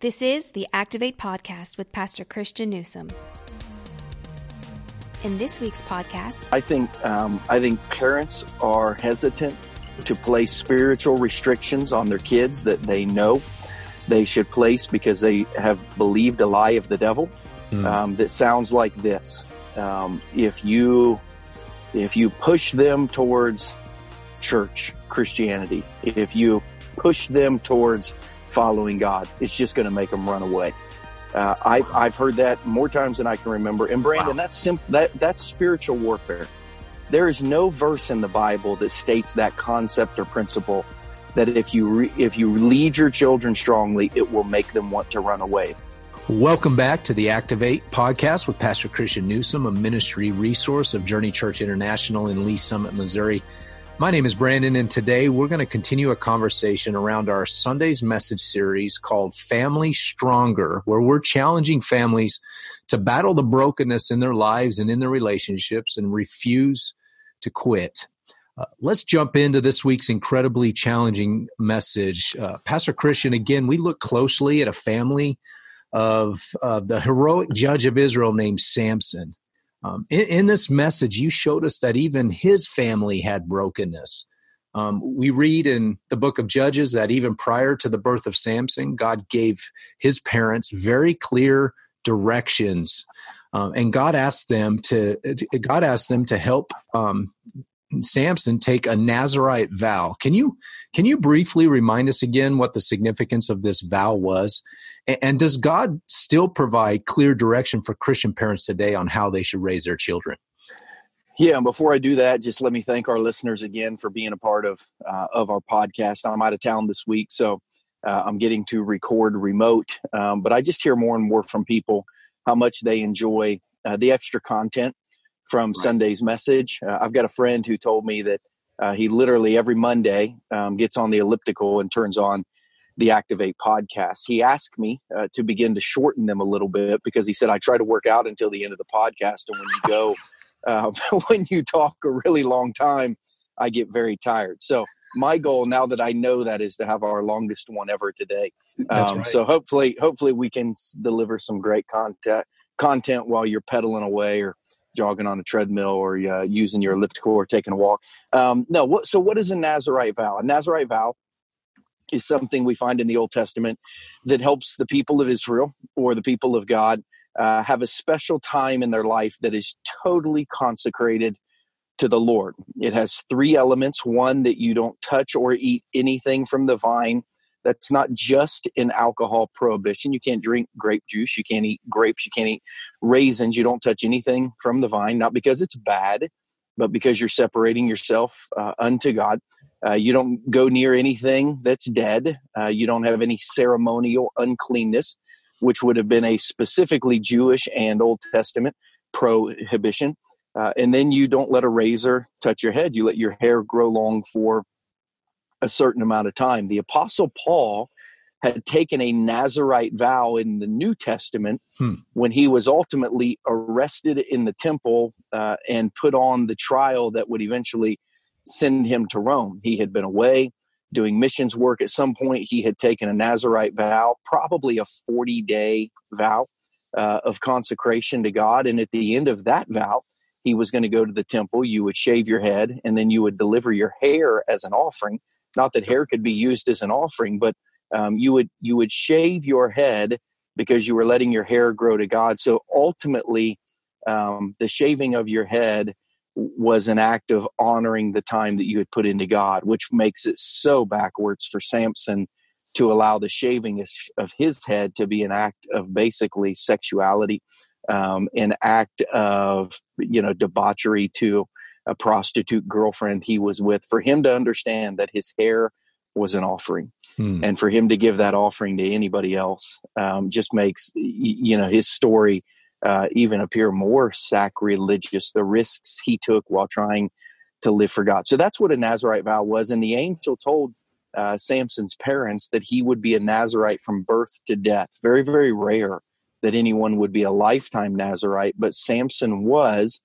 This is the Activate Podcast with Pastor Christian Newsom. In this week's podcast, I think um, I think parents are hesitant to place spiritual restrictions on their kids that they know they should place because they have believed a lie of the devil mm. um, that sounds like this: um, if you if you push them towards church Christianity, if you push them towards following God. It's just going to make them run away. Uh, I, I've heard that more times than I can remember. And Brandon, wow. that's simple. That that's spiritual warfare. There is no verse in the Bible that states that concept or principle that if you re, if you lead your children strongly, it will make them want to run away. Welcome back to the Activate podcast with Pastor Christian Newsom, a ministry resource of Journey Church International in Lee Summit, Missouri. My name is Brandon, and today we're going to continue a conversation around our Sunday's message series called Family Stronger, where we're challenging families to battle the brokenness in their lives and in their relationships and refuse to quit. Uh, let's jump into this week's incredibly challenging message. Uh, Pastor Christian, again, we look closely at a family of, of the heroic judge of Israel named Samson. Um, in, in, this message, you showed us that even his family had brokenness. Um, we read in the book of Judges that even prior to the birth of Samson, God gave his parents very clear directions, um, and God asked them to God asked them to help um, Samson take a Nazarite vow. Can you can you briefly remind us again what the significance of this vow was? And, does God still provide clear direction for Christian parents today on how they should raise their children? Yeah, and before I do that, just let me thank our listeners again for being a part of uh, of our podcast. I'm out of town this week, so uh, I'm getting to record remote. Um, but I just hear more and more from people how much they enjoy uh, the extra content from right. Sunday's message. Uh, I've got a friend who told me that uh, he literally every Monday um, gets on the elliptical and turns on the Activate podcast. He asked me uh, to begin to shorten them a little bit because he said I try to work out until the end of the podcast, and when you go, uh, when you talk a really long time, I get very tired. So my goal now that I know that is to have our longest one ever today. Um, right. So hopefully, hopefully we can deliver some great content content while you're pedaling away or jogging on a treadmill or uh, using your elliptical or taking a walk. Um, no, what, so what is a Nazarite vow? A Nazarite vow is something we find in the Old Testament that helps the people of Israel or the people of God uh, have a special time in their life that is totally consecrated to the Lord. It has three elements one, that you don't touch or eat anything from the vine that's not just an alcohol prohibition. You can't drink grape juice. You can't eat grapes. You can't eat raisins. You don't touch anything from the vine, not because it's bad, but because you're separating yourself uh, unto God. Uh, you don't go near anything that's dead. Uh, you don't have any ceremonial uncleanness, which would have been a specifically Jewish and Old Testament prohibition. Uh, and then you don't let a razor touch your head. You let your hair grow long for a certain amount of time. The Apostle Paul had taken a Nazarite vow in the New Testament hmm. when he was ultimately arrested in the temple uh, and put on the trial that would eventually send him to Rome. He had been away doing missions work. At some point, he had taken a Nazarite vow, probably a 40 day vow uh, of consecration to God. And at the end of that vow, he was going to go to the temple. You would shave your head and then you would deliver your hair as an offering not that hair could be used as an offering, but um, you would you would shave your head because you were letting your hair grow to God. So ultimately, um, the shaving of your head was an act of honoring the time that you had put into God, which makes it so backwards for Samson to allow the shaving of his head to be an act of basically sexuality, um, an act of you know debauchery to a prostitute girlfriend he was with, for him to understand that his hair was an offering. Hmm. And for him to give that offering to anybody else um, just makes, you know, his story uh, even appear more sacrilegious, the risks he took while trying to live for God. So that's what a Nazarite vow was. And the angel told uh, Samson's parents that he would be a Nazarite from birth to death. Very, very rare that anyone would be a lifetime Nazarite, but Samson was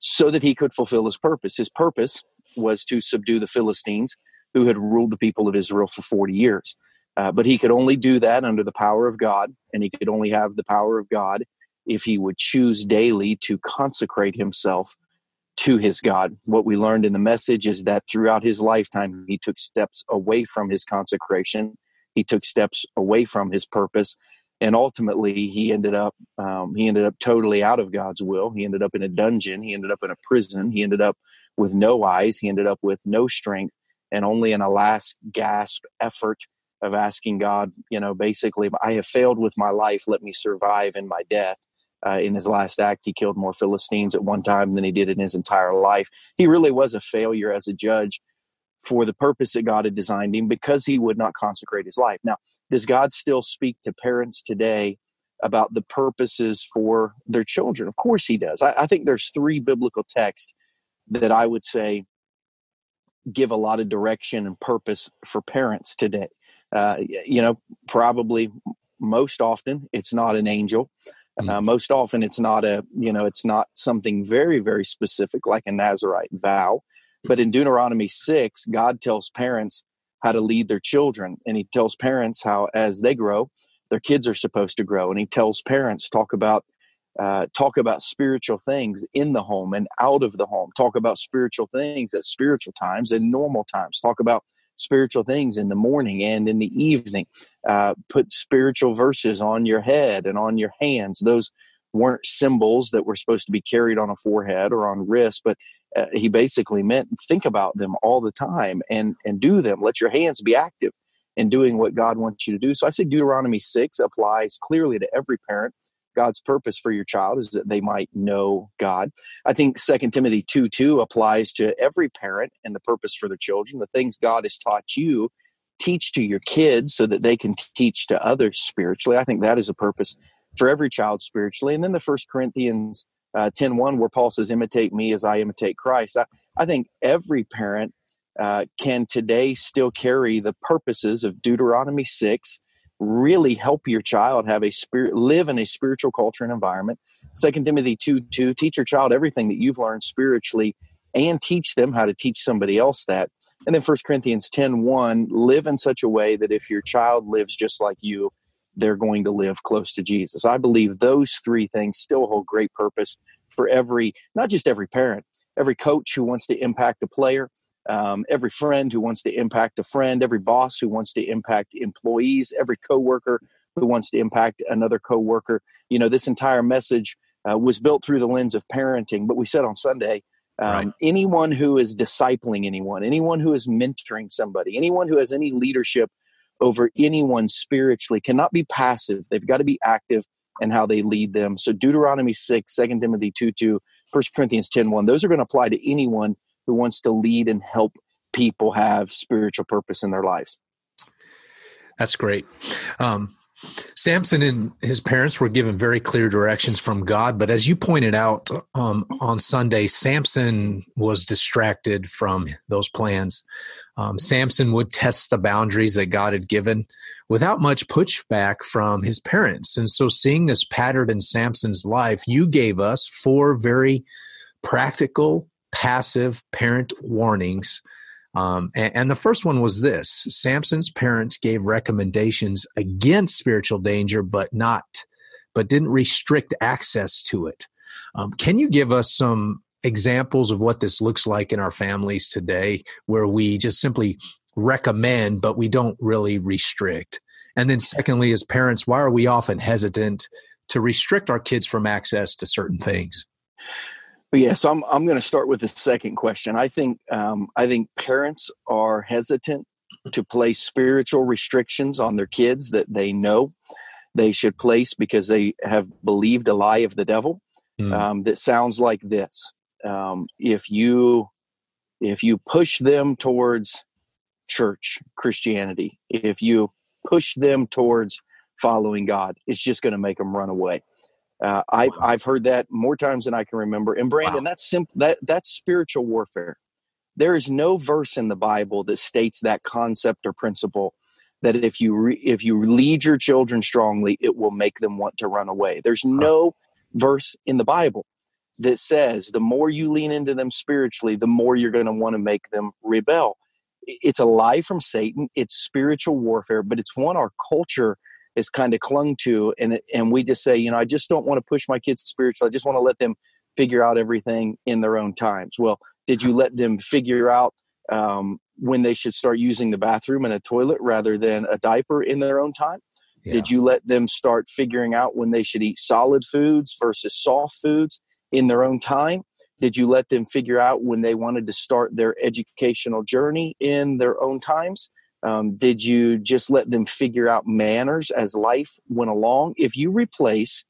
so that he could fulfill his purpose. His purpose was to subdue the Philistines who had ruled the people of Israel for 40 years. Uh, but he could only do that under the power of God, and he could only have the power of God if he would choose daily to consecrate himself to his God. What we learned in the message is that throughout his lifetime, he took steps away from his consecration, he took steps away from his purpose, and ultimately he ended up um, he ended up totally out of God's will. He ended up in a dungeon. He ended up in a prison. He ended up with no eyes. He ended up with no strength, and only in a last gasp effort of asking God, you know, basically, I have failed with my life. Let me survive in my death. Uh, in his last act, he killed more Philistines at one time than he did in his entire life. He really was a failure as a judge for the purpose that God had designed him because he would not consecrate his life. Now, does God still speak to parents today about the purposes for their children? Of course, he does. I, I think there's three biblical texts that I would say give a lot of direction and purpose for parents today. Uh, you know, probably most often it's not an angel. Uh, mm. most often it's not a, you know, it's not something very, very specific like a Nazarite vow. But in Deuteronomy 6, God tells parents how to lead their children. And he tells parents how, as they grow, their kids are supposed to grow. And he tells parents, talk about uh, talk about spiritual things in the home and out of the home. Talk about spiritual things at spiritual times and normal times. Talk about spiritual things in the morning and in the evening. Uh, put spiritual verses on your head and on your hands. Those weren't symbols that were supposed to be carried on a forehead or on wrist, but uh, he basically meant think about them all the time and and do them. Let your hands be active in doing what God wants you to do. So I say Deuteronomy six applies clearly to every parent. God's purpose for your child is that they might know God. I think Second Timothy 2 2 applies to every parent and the purpose for their children. The things God has taught you, teach to your kids so that they can teach to others spiritually. I think that is a purpose for every child spiritually. And then the First Corinthians uh, 10 1, where Paul says, Imitate me as I imitate Christ. I, I think every parent uh, can today still carry the purposes of Deuteronomy 6 really help your child have a spirit live in a spiritual culture and environment. Second timothy 2 2 teach your child everything that you've learned spiritually and teach them how to teach somebody else that. And then First corinthians 10 1 live in such a way that if your child lives just like you they're going to live close to jesus. I believe those three things still hold great purpose for every not just every parent every coach who wants to impact a player um, every friend who wants to impact a friend, every boss who wants to impact employees, every coworker who wants to impact another coworker. You know, this entire message uh, was built through the lens of parenting. But we said on Sunday, um, right. anyone who is discipling anyone, anyone who is mentoring somebody, anyone who has any leadership over anyone spiritually cannot be passive. They've got to be active in how they lead them. So Deuteronomy 6, 2 Timothy 2 2, 1 Corinthians 10 1, those are going to apply to anyone who wants to lead and help people have spiritual purpose in their lives. That's great. Um, Samson and his parents were given very clear directions from God, but as you pointed out um, on Sunday, Samson was distracted from those plans. Um, Samson would test the boundaries that God had given without much pushback from his parents. And so, seeing this pattern in Samson's life, you gave us four very practical passive parent warnings. Um, and, and, the first one was this Samson's parents gave recommendations against spiritual danger, but not, but didn't restrict access to it. Um, can you give us some examples of what this looks like in our families today where we just simply recommend, but we don't really restrict? And then, secondly, as parents, why are we often hesitant to restrict our kids from access to certain things? But yeah, so I'm I'm going to start with the second question. I think um, I think parents are hesitant to place spiritual restrictions on their kids that they know they should place because they have believed a lie of the devil mm. um, that sounds like this: um, if you if you push them towards church Christianity, if you push them towards following God, it's just going to make them run away. Uh, I, wow. I've heard that more times than I can remember. And Brandon, wow. that's simple. That that's spiritual warfare. There is no verse in the Bible that states that concept or principle that if you re, if you lead your children strongly, it will make them want to run away. There's no verse in the Bible that says the more you lean into them spiritually, the more you're going to want to make them rebel. it's a lie from Satan. It's spiritual warfare, but it's one our culture has kind of clung to, and and we just say, you know, I just don't want to push my kids spiritual. I just want to let them figure out everything in their own times. Well, did you let them figure out um, when they should start using the bathroom and a toilet rather than a diaper in their own time? Yeah. Did you let them start figuring out when they should eat solid foods versus soft foods in their own time? Did you let them figure out when they wanted to start their educational journey in their own times? Um, did you just let them figure out manners as life went along? If you replace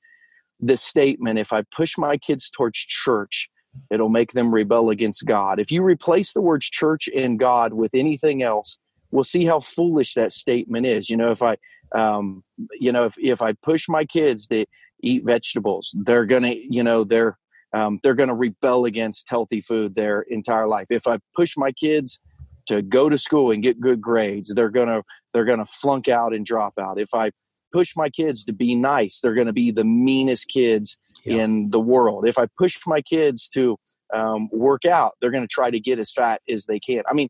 the statement, if I push my kids towards church, it'll make them rebel against God. If you replace the words church and God with anything else, we'll see how foolish that statement is. You know, if I, um, you know, if, if I push my kids to eat vegetables, they're going to, you know, they're, um, they're going to rebel against healthy food their entire life. If I push my kids to go to school and get good grades, they're going to, they're going to flunk out and drop out. If I push my kids to be nice, they're going to be the meanest kids yeah. in the world. If I push my kids to um, work out, they're going to try to get as fat as they can. I mean,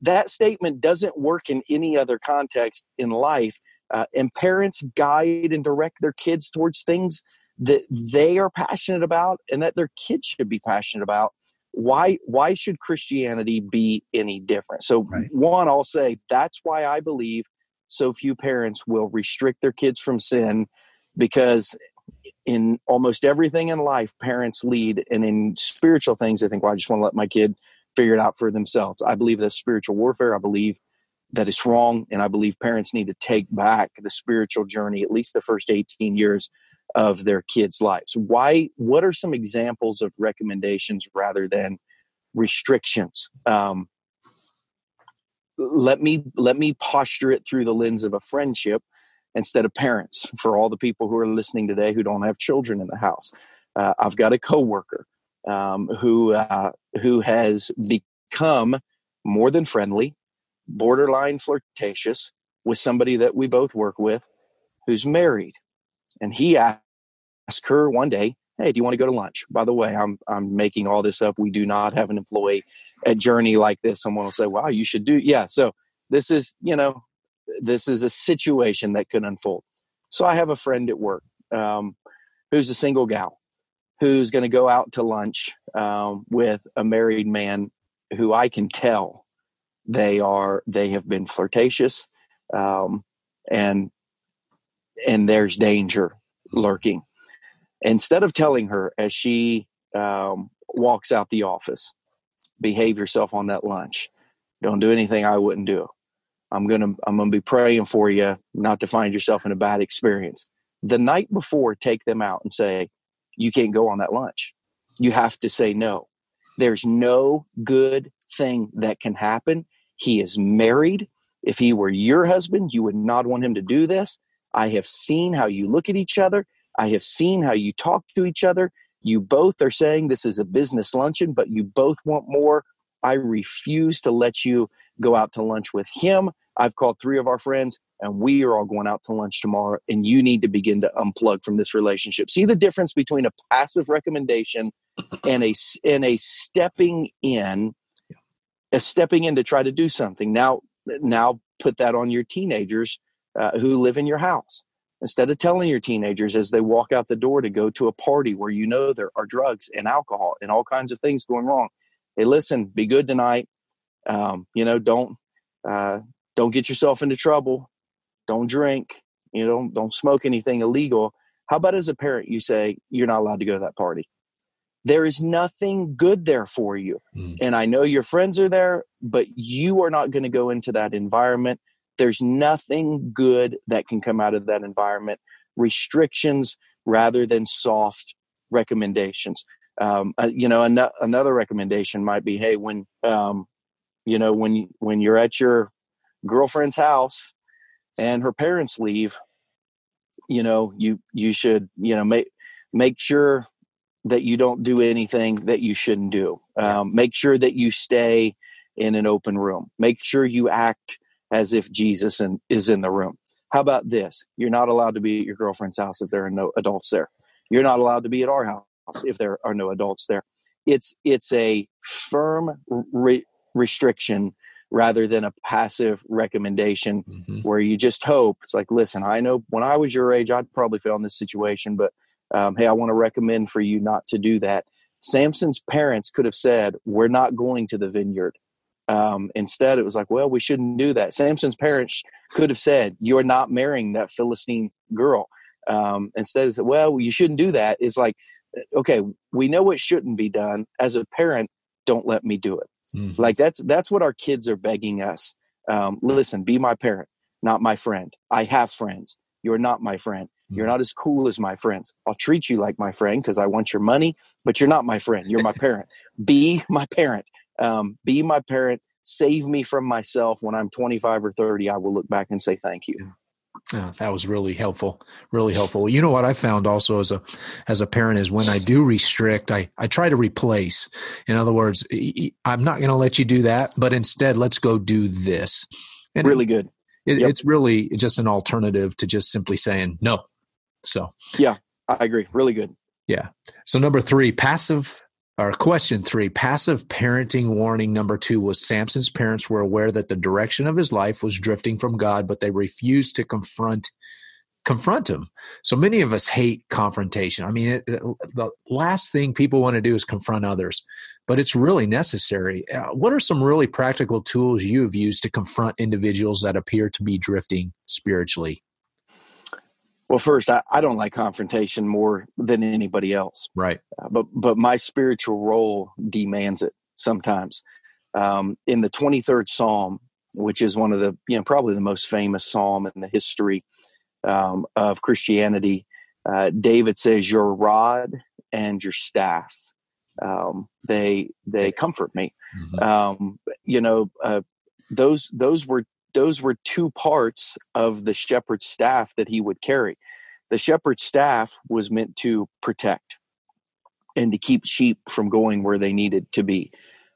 that statement doesn't work in any other context in life. Uh, and parents guide and direct their kids towards things that they are passionate about and that their kids should be passionate about why why should christianity be any different? So right. one i'll say that's why i believe so few parents will restrict their kids from sin because in almost everything in life parents lead and in spiritual things i think well i just want to let my kid figure it out for themselves. I believe that's spiritual warfare. I believe that it's wrong and i believe parents need to take back the spiritual journey at least the first 18 years of their kids lives. Why what are some examples of recommendations rather than restrictions? Um, let me let me posture it through the lens of a friendship instead of parents for all the people who are listening today who don't have children in the house. Uh, i've got a coworker um, who uh, who has become more than friendly borderline flirtatious with somebody that we both work with who's married and he asked her one day hey do you want to go to lunch? By the way i'm i'm making all this up. We do not have an employee at journey like this. Someone will say wow you should do yeah so this is you know this is a situation that could unfold. So i have a friend at work um, who's a single gal who's going to go out to lunch um, with a married man who i can tell they are they have been flirtatious um, and and there's danger lurking instead of telling her as she um, walks out the office, behave yourself on that lunch. Don't do anything I wouldn't do. I'm gonna I'm gonna be praying for you not to find yourself in a bad experience. The night before, take them out and say, you can't go on that lunch. You have to say no. There's no good thing that can happen. He is married. If he were your husband, you would not want him to do this. I have seen how you look at each other. I have seen how you talk to each other. You both are saying this is a business luncheon, but you both want more. I refuse to let you go out to lunch with him. I've called three of our friends and we are all going out to lunch tomorrow and you need to begin to unplug from this relationship. See the difference between a passive recommendation and a and a stepping in a stepping in to try to do something. Now now put that on your teenagers uh, who live in your house. Instead of telling your teenagers as they walk out the door to go to a party where you know there are drugs and alcohol and all kinds of things going wrong hey listen be good tonight. Um, you know don't uh, don't get yourself into trouble. Don't drink. You know don't, don't smoke anything illegal. How about as a parent you say you're not allowed to go to that party. There is nothing good there for you. Mm. and i know your friends are there but you are not going to go into that environment there's nothing good that can come out of that environment. Restrictions rather than soft recommendations. Um, uh, you know, an- another recommendation might be, hey, when um, you know when when you're at your girlfriend's house and her parents leave, you know, you you should you know make make sure that you don't do anything that you shouldn't do. Um, make sure that you stay in an open room. Make sure you act as if Jesus in, is in the room. How about this? You're not allowed to be at your girlfriend's house if there are no adults there. You're not allowed to be at our house if there are no adults there. It's it's a firm re- restriction rather than a passive recommendation mm-hmm. where you just hope it's like listen i know when i was your age i'd probably fail in this situation but um, hey i want to recommend for you not to do that samson's parents could have said we're not going to the vineyard um, instead it was like well we shouldn't do that. Samson's parents could have said you're not marrying that philistine girl. Um, instead of well you shouldn't do that. It's like okay we know it shouldn't be done. As a parent don't let me do it. Mm-hmm. like that's that's what our kids are begging us. Um, listen be my parent not my friend. I have friends. You're not my friend. Mm-hmm. you're not as cool as my friends. I'll treat you like my friend because i want your money but you're not my friend. You're my parent. Be my parent um, be my parent save me from myself when i'm 25 or 30 i will look back and say thank you Oh, that was really helpful. Really helpful. You know what I found also as a as a parent is when I do restrict, I I try to replace. In other words, I'm not going to let you do that, but instead, let's go do this. And really good. It, yep. It's really just an alternative to just simply saying no. So yeah, I agree. Really good. Yeah. So number three, passive or question three, passive parenting warning number two was Samson's parents were aware that the direction of his life was drifting from God, but they refused to confront confront him. So many of us hate confrontation. I mean, it, the last thing people want to do is confront others, but it's really necessary. Uh, what are some really practical tools you have used to confront individuals that appear to be drifting spiritually? Well, first, I, I don't like confrontation more than anybody else. Right. Uh, but but my spiritual role demands it sometimes. Um, in the 23rd Psalm, which is one of the you know probably the most famous psalm in the history um, of Christianity, uh, David says, "Your rod and your staff, um, they they comfort me." Mm-hmm. Um, you know, uh, those those were those were two parts of the shepherd's staff that he would carry. The shepherd's staff was meant to protect and to keep sheep from going where they needed to be.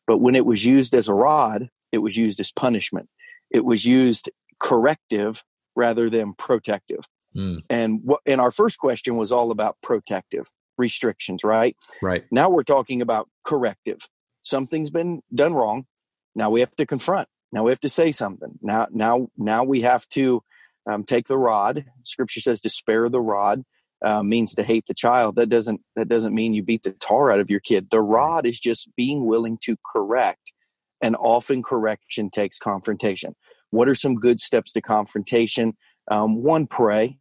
But when it was used as a rod, it was used as punishment. It was used corrective rather than protective. Mm. And what and our first question was all about protective restrictions, right? Right. Now we're talking about corrective. Something's been done wrong. Now we have to confront. Now we have to say something. Now, now, now we have to um, take the rod. Scripture says to spare the rod uh, means to hate the child. That doesn't that doesn't mean you beat the tar out of your kid. The rod is just being willing to correct, and often correction takes confrontation. What are some good steps to confrontation? Um, one, pray.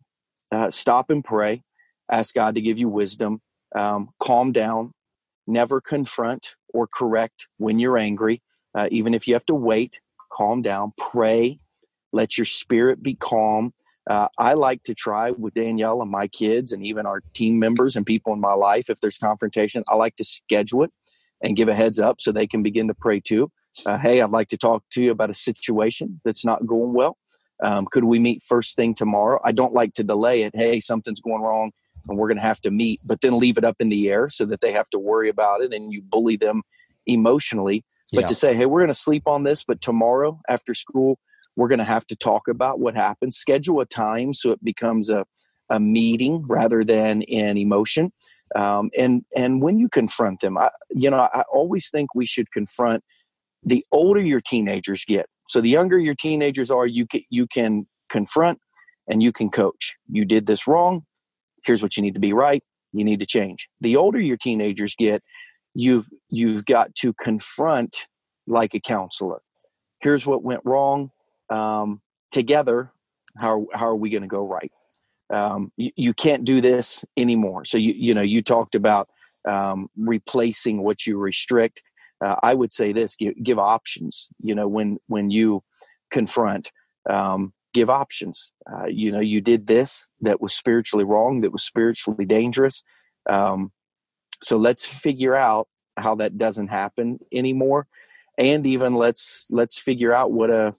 Uh, stop and pray. Ask God to give you wisdom. Um, calm down. Never confront or correct when you're angry, uh, even if you have to wait calm down, pray, let your spirit be calm. Uh, I like to try with Danielle and my kids and even our team members and people in my life. If there's confrontation, I like to schedule it and give a heads up so they can begin to pray too. Uh, hey, I'd like to talk to you about a situation that's not going well. Um, could we meet first thing tomorrow? I don't like to delay it. Hey, something's going wrong and we're going to have to meet, but then leave it up in the air so that they have to worry about it and you bully them emotionally. But yeah. to say, hey, we're going to sleep on this, but tomorrow after school, we're going to have to talk about what happened. Schedule a time so it becomes a, a meeting rather than an emotion. Um, and and when you confront them, I, you know, I always think we should confront. The older your teenagers get, so the younger your teenagers are, you can, you can confront and you can coach. You did this wrong. Here's what you need to be right. You need to change. The older your teenagers get, you've you've got to confront like a counselor. Here's what went wrong um, together how, how are we going to go right? Um, you, you, can't do this anymore. So you you know you talked about um, replacing what you restrict. Uh, i would say this give, give, options you know when when you confront um, give options. Uh, you know you did this that was spiritually wrong that was spiritually dangerous. Um, so let's figure out how that doesn't happen anymore. And even let's let's figure out what a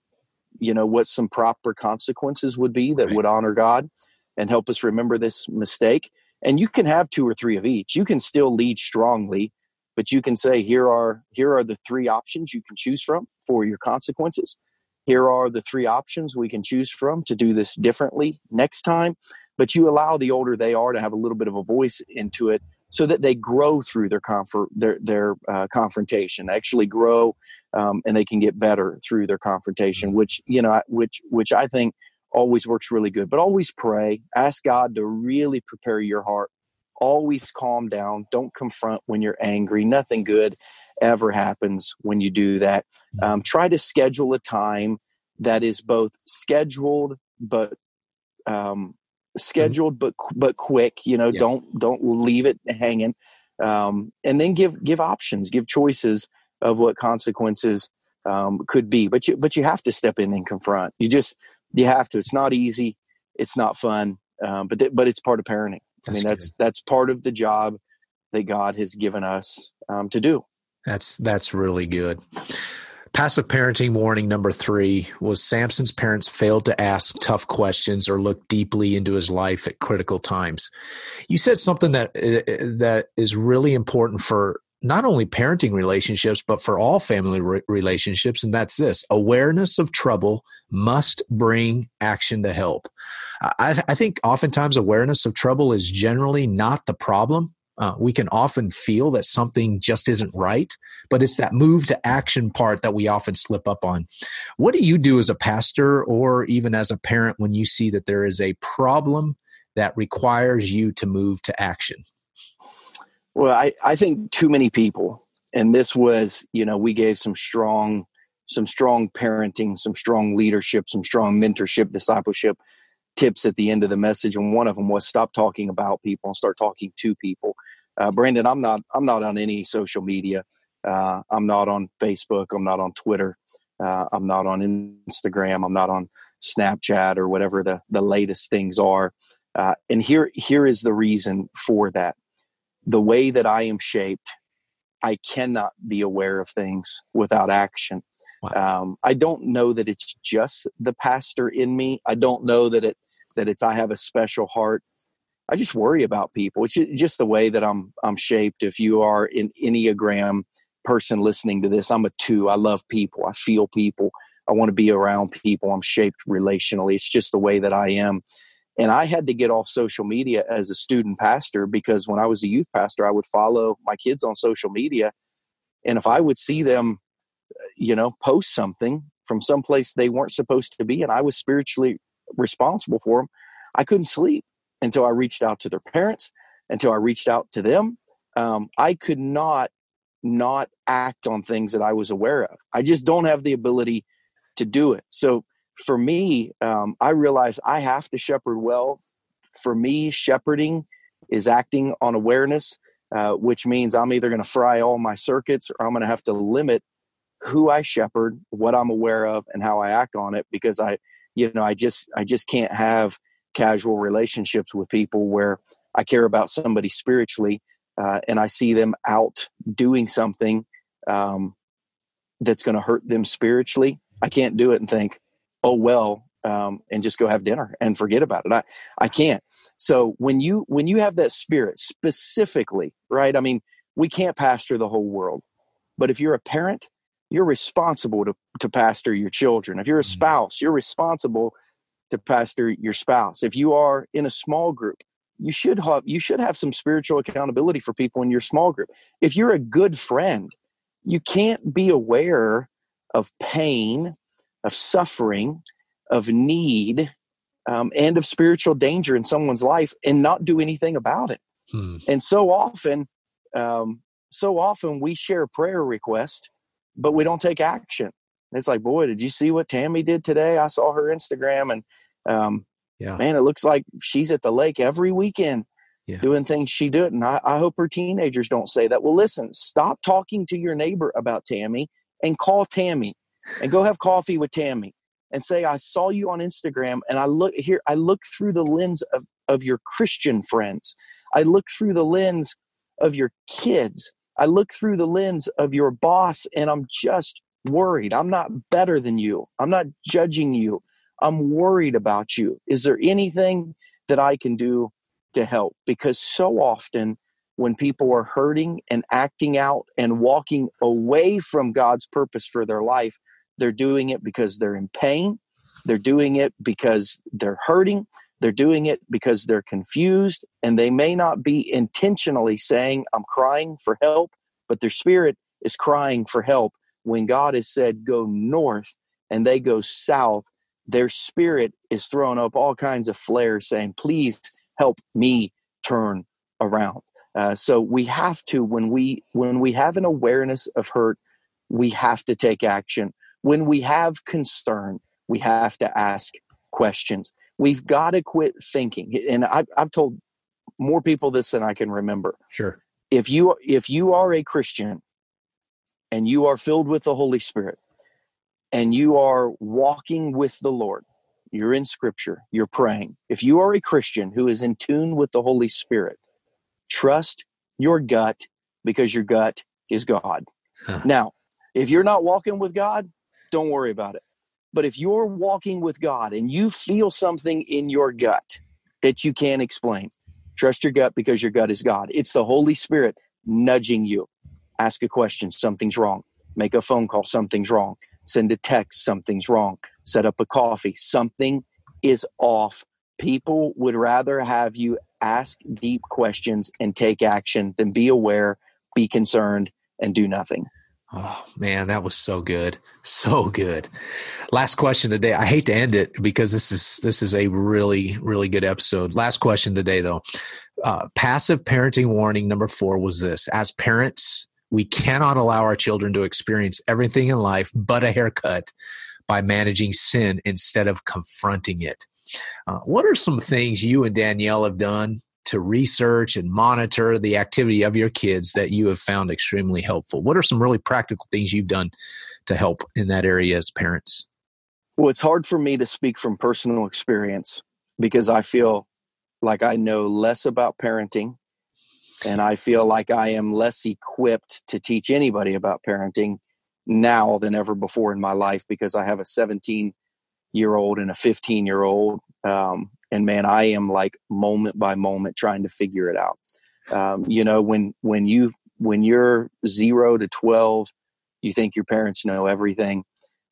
you know what some proper consequences would be that right. would honor god and help us remember this mistake. And you can have two or three of each. You can still lead strongly but you can say here are here are the three options you can choose from for your consequences. Here are the three options we can choose from to do this differently next time. But you allow the older they are to have a little bit of a voice into it so that they grow through their comfort their their uh, confrontation actually grow um, and they can get better through their confrontation, mm-hmm. which you know, which which I think always works really good. But always pray, ask God to really prepare your heart. Always calm down. Don't confront when you're angry. Nothing good ever happens when you do that. Mm-hmm. Um, try to schedule a time that is both scheduled but um, scheduled but but quick. You know, yeah. don't don't leave it hanging. Um, and then give give options, give choices of what consequences um, could be. But you but you have to step in and confront. You just you have to. It's not easy. It's not fun. Um, but th- but it's part of parenting. That's I mean that's good. that's part of the job that God has given us um, to do. That's that's really good. Passive parenting warning number three was Samson's parents failed to ask tough questions or look deeply into his life at critical times. You said something that uh, that is really important for not only parenting relationships but for all family re- relationships and that's this awareness of trouble must bring action to help I, I, think oftentimes awareness of trouble is generally not the problem uh, we can often feel that something just isn't right, but it's that move to action part that we often slip up on. What do you do as a pastor or even as a parent when you see that there is a problem that requires you to move to action? Well, I, I think too many people, and this was, you know, we gave some strong, some strong parenting, some strong leadership, some strong mentorship, discipleship tips at the end of the message, and one of them was stop talking about people and start talking to people. Uh, Brandon, I'm not I'm not on any social media. Uh, I'm not on Facebook. I'm not on Twitter. Uh, I'm not on Instagram. I'm not on Snapchat or whatever the the latest things are. Uh, and here here is the reason for that. The way that I am shaped, I cannot be aware of things without action. Wow. Um, I don't know that it's just the pastor in me. I don't know that it that it's I have a special heart. I just worry about people. It's just the way that I'm I'm shaped. If you are an Enneagram person listening to this, I'm a two. I love people. I feel people. I want to be around people. I'm shaped relationally. It's just the way that I am. And I had to get off social media as a student pastor because when I was a youth pastor, I would follow my kids on social media. And if I would see them, uh, you know, post something from someplace they weren't supposed to be, and I was spiritually responsible for them. I couldn't sleep until I reached out to their parents, until I reached out to them. Um, I could not not act on things that I was aware of. I just don't have the ability to do it. So for me, um, I realize I have to shepherd well. For me, shepherding is acting on awareness, uh, which means I'm either going to fry all my circuits or I'm going to have to limit who I shepherd, what I'm aware of, and how I act on it because I you know i just i just can't have casual relationships with people where i care about somebody spiritually uh, and i see them out doing something um, that's going to hurt them spiritually i can't do it and think oh well um, and just go have dinner and forget about it. I i can't. So when you when you have that spirit specifically right? I mean we can't pastor the whole world but if you're a parent you're responsible to, to pastor your children. If you're a mm-hmm. spouse, you're responsible to pastor your spouse. If you are in a small group, you should have you should have some spiritual accountability for people in your small group. If you're a good friend, you can't be aware of pain, of suffering, of need, um, and of spiritual danger in someone's life and not do anything about it. Hmm. And so often, um, so often we share prayer requests but we don't take action. It's like, boy, did you see what Tammy did today? I saw her Instagram, and um, yeah, man, it looks like she's at the lake every weekend yeah. doing things she did. And I, I hope her teenagers don't say that. Well, listen, stop talking to your neighbor about Tammy and call Tammy and go have coffee with Tammy and say, I saw you on Instagram and I look here, I look through the lens of, of your Christian friends. I look through the lens of your kids. I look through the lens of your boss and I'm just worried. I'm not better than you. I'm not judging you. I'm worried about you. Is there anything that I can do to help? Because so often when people are hurting and acting out and walking away from God's purpose for their life, they're doing it because they're in pain. They're doing it because they're hurting. They're doing it because they're confused and they may not be intentionally saying, I'm crying for help, but their spirit is crying for help when God has said go north and they go south, their spirit is throwing up all kinds of flares saying, please help me turn around. Uh, so we have to when we when we have an awareness of hurt, we have to take action. When we have concern, we have to ask questions. We've got to quit thinking. And I've, I've told more people this than I can remember. Sure. If you if you are a Christian and you are filled with the Holy Spirit and you are walking with the Lord, you're in scripture, you're praying. If you are a Christian who is in tune with the Holy Spirit, trust your gut because your gut is God. Huh. Now, if you're not walking with God, don't worry about it. But if you're walking with God and you feel something in your gut that you can't explain, trust your gut because your gut is God. It's the Holy Spirit nudging you. Ask a question, something's wrong. Make a phone call, something's wrong. Send a text, something's wrong. Set up a coffee, something is off. People would rather have you ask deep questions and take action than be aware, be concerned, and do nothing. Oh man, that was so good. So good. Last question today. I hate to end it because this is this is a really really good episode. Last question today though. Uh, passive parenting warning number 4 was this. As parents, we cannot allow our children to experience everything in life but a haircut by managing sin instead of confronting it. Uh, what are some things you and Danielle have done to research and monitor the activity of your kids that you have found extremely helpful? What are some really practical things you've done to help in that area as parents? Well, it's hard for me to speak from personal experience because I feel like I know less about parenting and I feel like I am less equipped to teach anybody about parenting now than ever before in my life because I have a 17 year old and a 15 year old um, and man i am like moment by moment trying to figure it out. Um, you know when when you when you're 0 to 12 you think your parents know everything.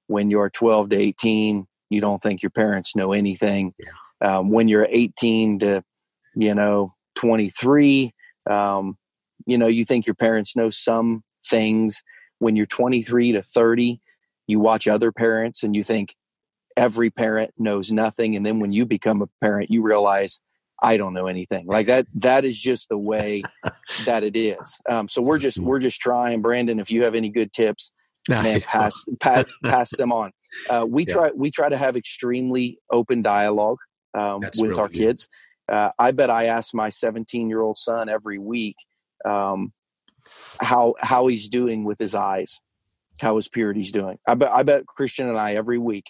When you're 12 to 18 you don't think your parents know anything. Yeah. um, when you're 18 to you know 23 um, you know you think your parents know some things. When you're 23 to 30 you watch other parents and you think every parent knows nothing and then when you become a parent you realize i don't know anything. Like that that is just the way that it is. Um, so we're just we're just trying. Brandon if you have any good tips man pass pass, pass them on. Uh, we yeah. try we try to have extremely open dialogue um, with really our good. kids. Uh, i bet i ask my 17 year old son every week um, how how he's doing with his eyes how his purity's doing. I bet i bet christian and i every week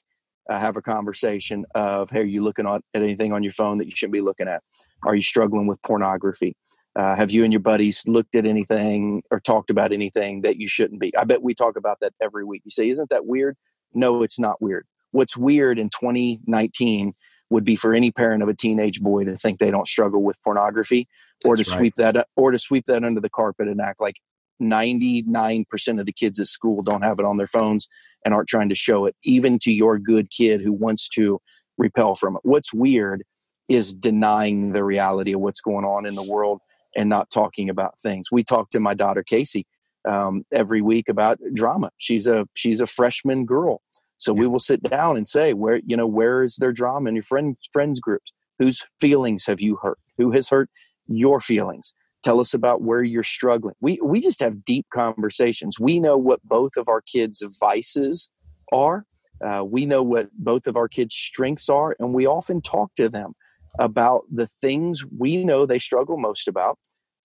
uh, have a conversation of hey are you looking at anything on your phone that you shouldn't be looking at? Are you struggling with pornography? Uh, have you and your buddies looked at anything or talked about anything that you shouldn't be? I bet we talk about that every week. You say isn't that weird? No it's not weird. What's weird in 2019 would be for any parent of a teenage boy to think they don't struggle with pornography or That's to right. sweep that or to sweep that under the carpet and act like 99% of the kids at school don't have it on their phones and aren't trying to show it, even to your good kid who wants to repel from it. What's weird is denying the reality of what's going on in the world and not talking about things. We talk to my daughter Casey um, every week about drama. She's a she's a freshman girl, so we will sit down and say where you know where is their drama in your friend friends groups? Whose feelings have you hurt? Who has hurt your feelings? Tell us about where you're struggling. We we just have deep conversations. We know what both of our kids vices are uh, we know what both of our kids strengths are and we often talk to them about the things we know they struggle most about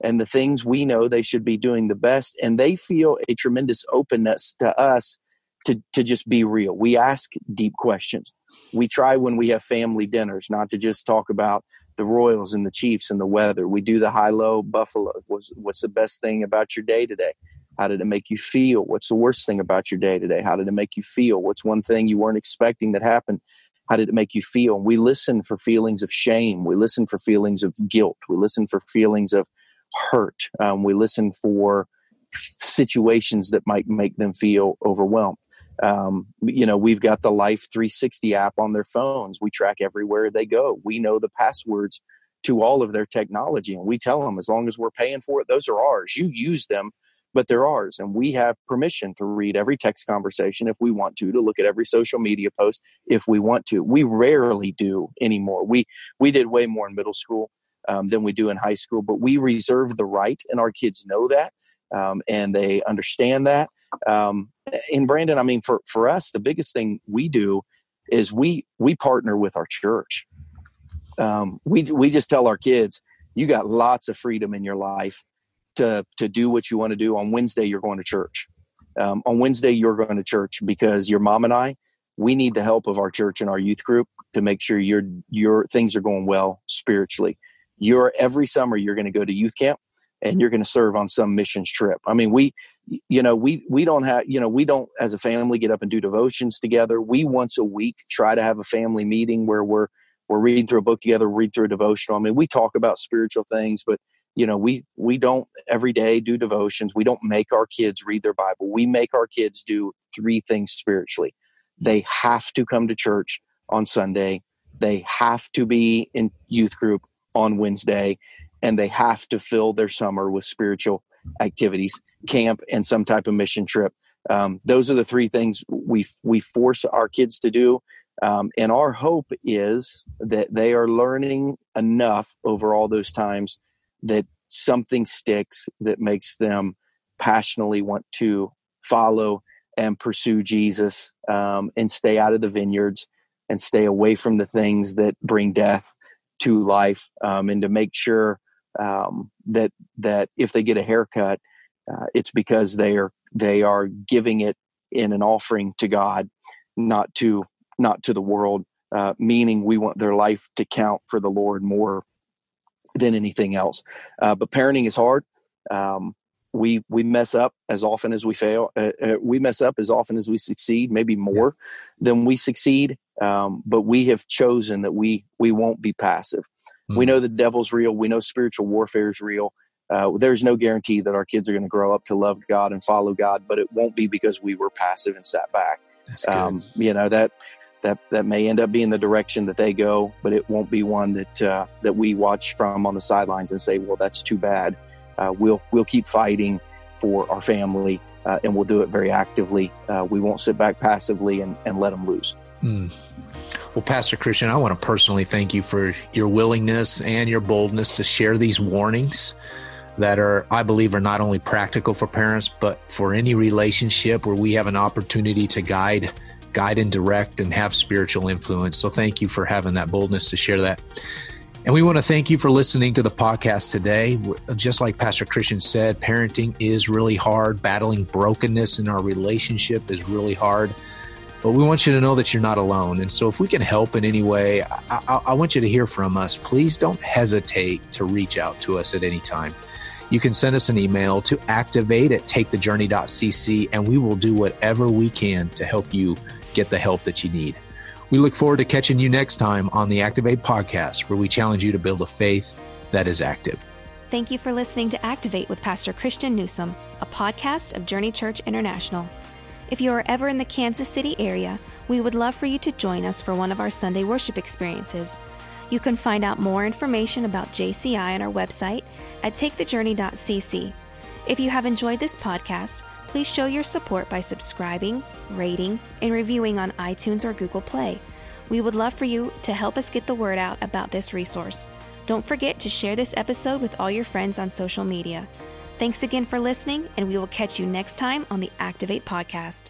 and the things we know they should be doing the best and they feel a tremendous openness to us to, to just be real. We ask deep questions. We try when we have family dinners not to just talk about the Royals and the Chiefs and the weather. We do the high low Buffalo. What's what's the best thing about your day today? How did it make you feel? What's the worst thing about your day today? How did it make you feel? What's one thing you weren't expecting that happened? How did it make you feel? And we listen for feelings of shame. We listen for feelings of guilt. We listen for feelings of hurt. Um, we listen for situations that might make them feel overwhelmed. Um, you know, we've got the Life 360 app on their phones. We track everywhere they go. We know the passwords to all of their technology, and we tell them as long as we're paying for it, those are ours. You use them but they're ours. And we have permission to read every text conversation if we want to, to look at every social media post if we want to. We rarely do anymore. We, we did way more in middle school um, than we do in high school, but we reserve the right, and our kids know that. Um, and they understand that. Um, and Brandon, I mean, for, for us, the biggest thing we do is we we partner with our church. Um, we we just tell our kids, you got lots of freedom in your life to to do what you want to do. On Wednesday, you're going to church. Um, on Wednesday, you're going to church because your mom and I, we need the help of our church and our youth group to make sure your your things are going well spiritually. You're every summer you're going to go to youth camp and you're going to serve on some missions trip. I mean, we, you know, we we don't have, you know, we don't as a family get up and do devotions together. We once a week try to have a family meeting where we're we're reading through a book together, read through a devotional. I mean, we talk about spiritual things, but you know, we we don't every day do devotions. We don't make our kids read their Bible. We make our kids do three things spiritually. They have to come to church on Sunday. They have to be in youth group on Wednesday and they have to fill their summer with spiritual activities, camp, and some type of mission trip. Um, those are the three things we we force our kids to do, um, and our hope is that they are learning enough over all those times that something sticks that makes them passionately want to follow and pursue Jesus um, and stay out of the vineyards and stay away from the things that bring death to life um, and to make sure um, that that if they get a haircut, uh, it's because they are they are giving it in an offering to God, not to not to the world. Uh, meaning, we want their life to count for the Lord more than anything else. Uh, but parenting is hard. Um, we we mess up as often as we fail. Uh, uh, we mess up as often as we succeed, maybe more than we succeed. Um, but we have chosen that we we won't be passive. Mm-hmm. We know the devil's real. We know spiritual warfare is real. Uh, there's no guarantee that our kids are going to grow up to love God and follow God, but it won't be because we were passive and sat back. Um, you know that that that may end up being the direction that they go, but it won't be one that uh, that we watch from on the sidelines and say, "Well, that's too bad." Uh, we'll we'll keep fighting for our family, uh, and we'll do it very actively. Uh, we won't sit back passively and, and let them lose. Mm. Well, Pastor Christian, I want to personally thank you for your willingness and your boldness to share these warnings that are, I believe, are not only practical for parents, but for any relationship where we have an opportunity to guide, guide and direct and have spiritual influence. So thank you for having that boldness to share that. And we want to thank you for listening to the podcast today. Just like Pastor Christian said, parenting is really hard. Battling brokenness in our relationship is really hard. But we want you to know that you're not alone. And so, if we can help in any way, I, I, I, want you to hear from us. Please don't hesitate to reach out to us at any time. You can send us an email to activate at takethejourney.cc, and we will do whatever we can to help you get the help that you need. We look forward to catching you next time on the Activate podcast, where we challenge you to build a faith that is active. Thank you for listening to Activate with Pastor Christian Newsom, a podcast of Journey Church International. If you are ever in the Kansas City area, we would love for you to join us for one of our Sunday worship experiences. You can find out more information about JCI on our website at takethejourney.cc. If you have enjoyed this podcast, please show your support by subscribing, rating, and reviewing on iTunes or Google Play. We would love for you to help us get the word out about this resource. Don't forget to share this episode with all your friends on social media. Thanks again for listening, and we will catch you next time on the Activate Podcast.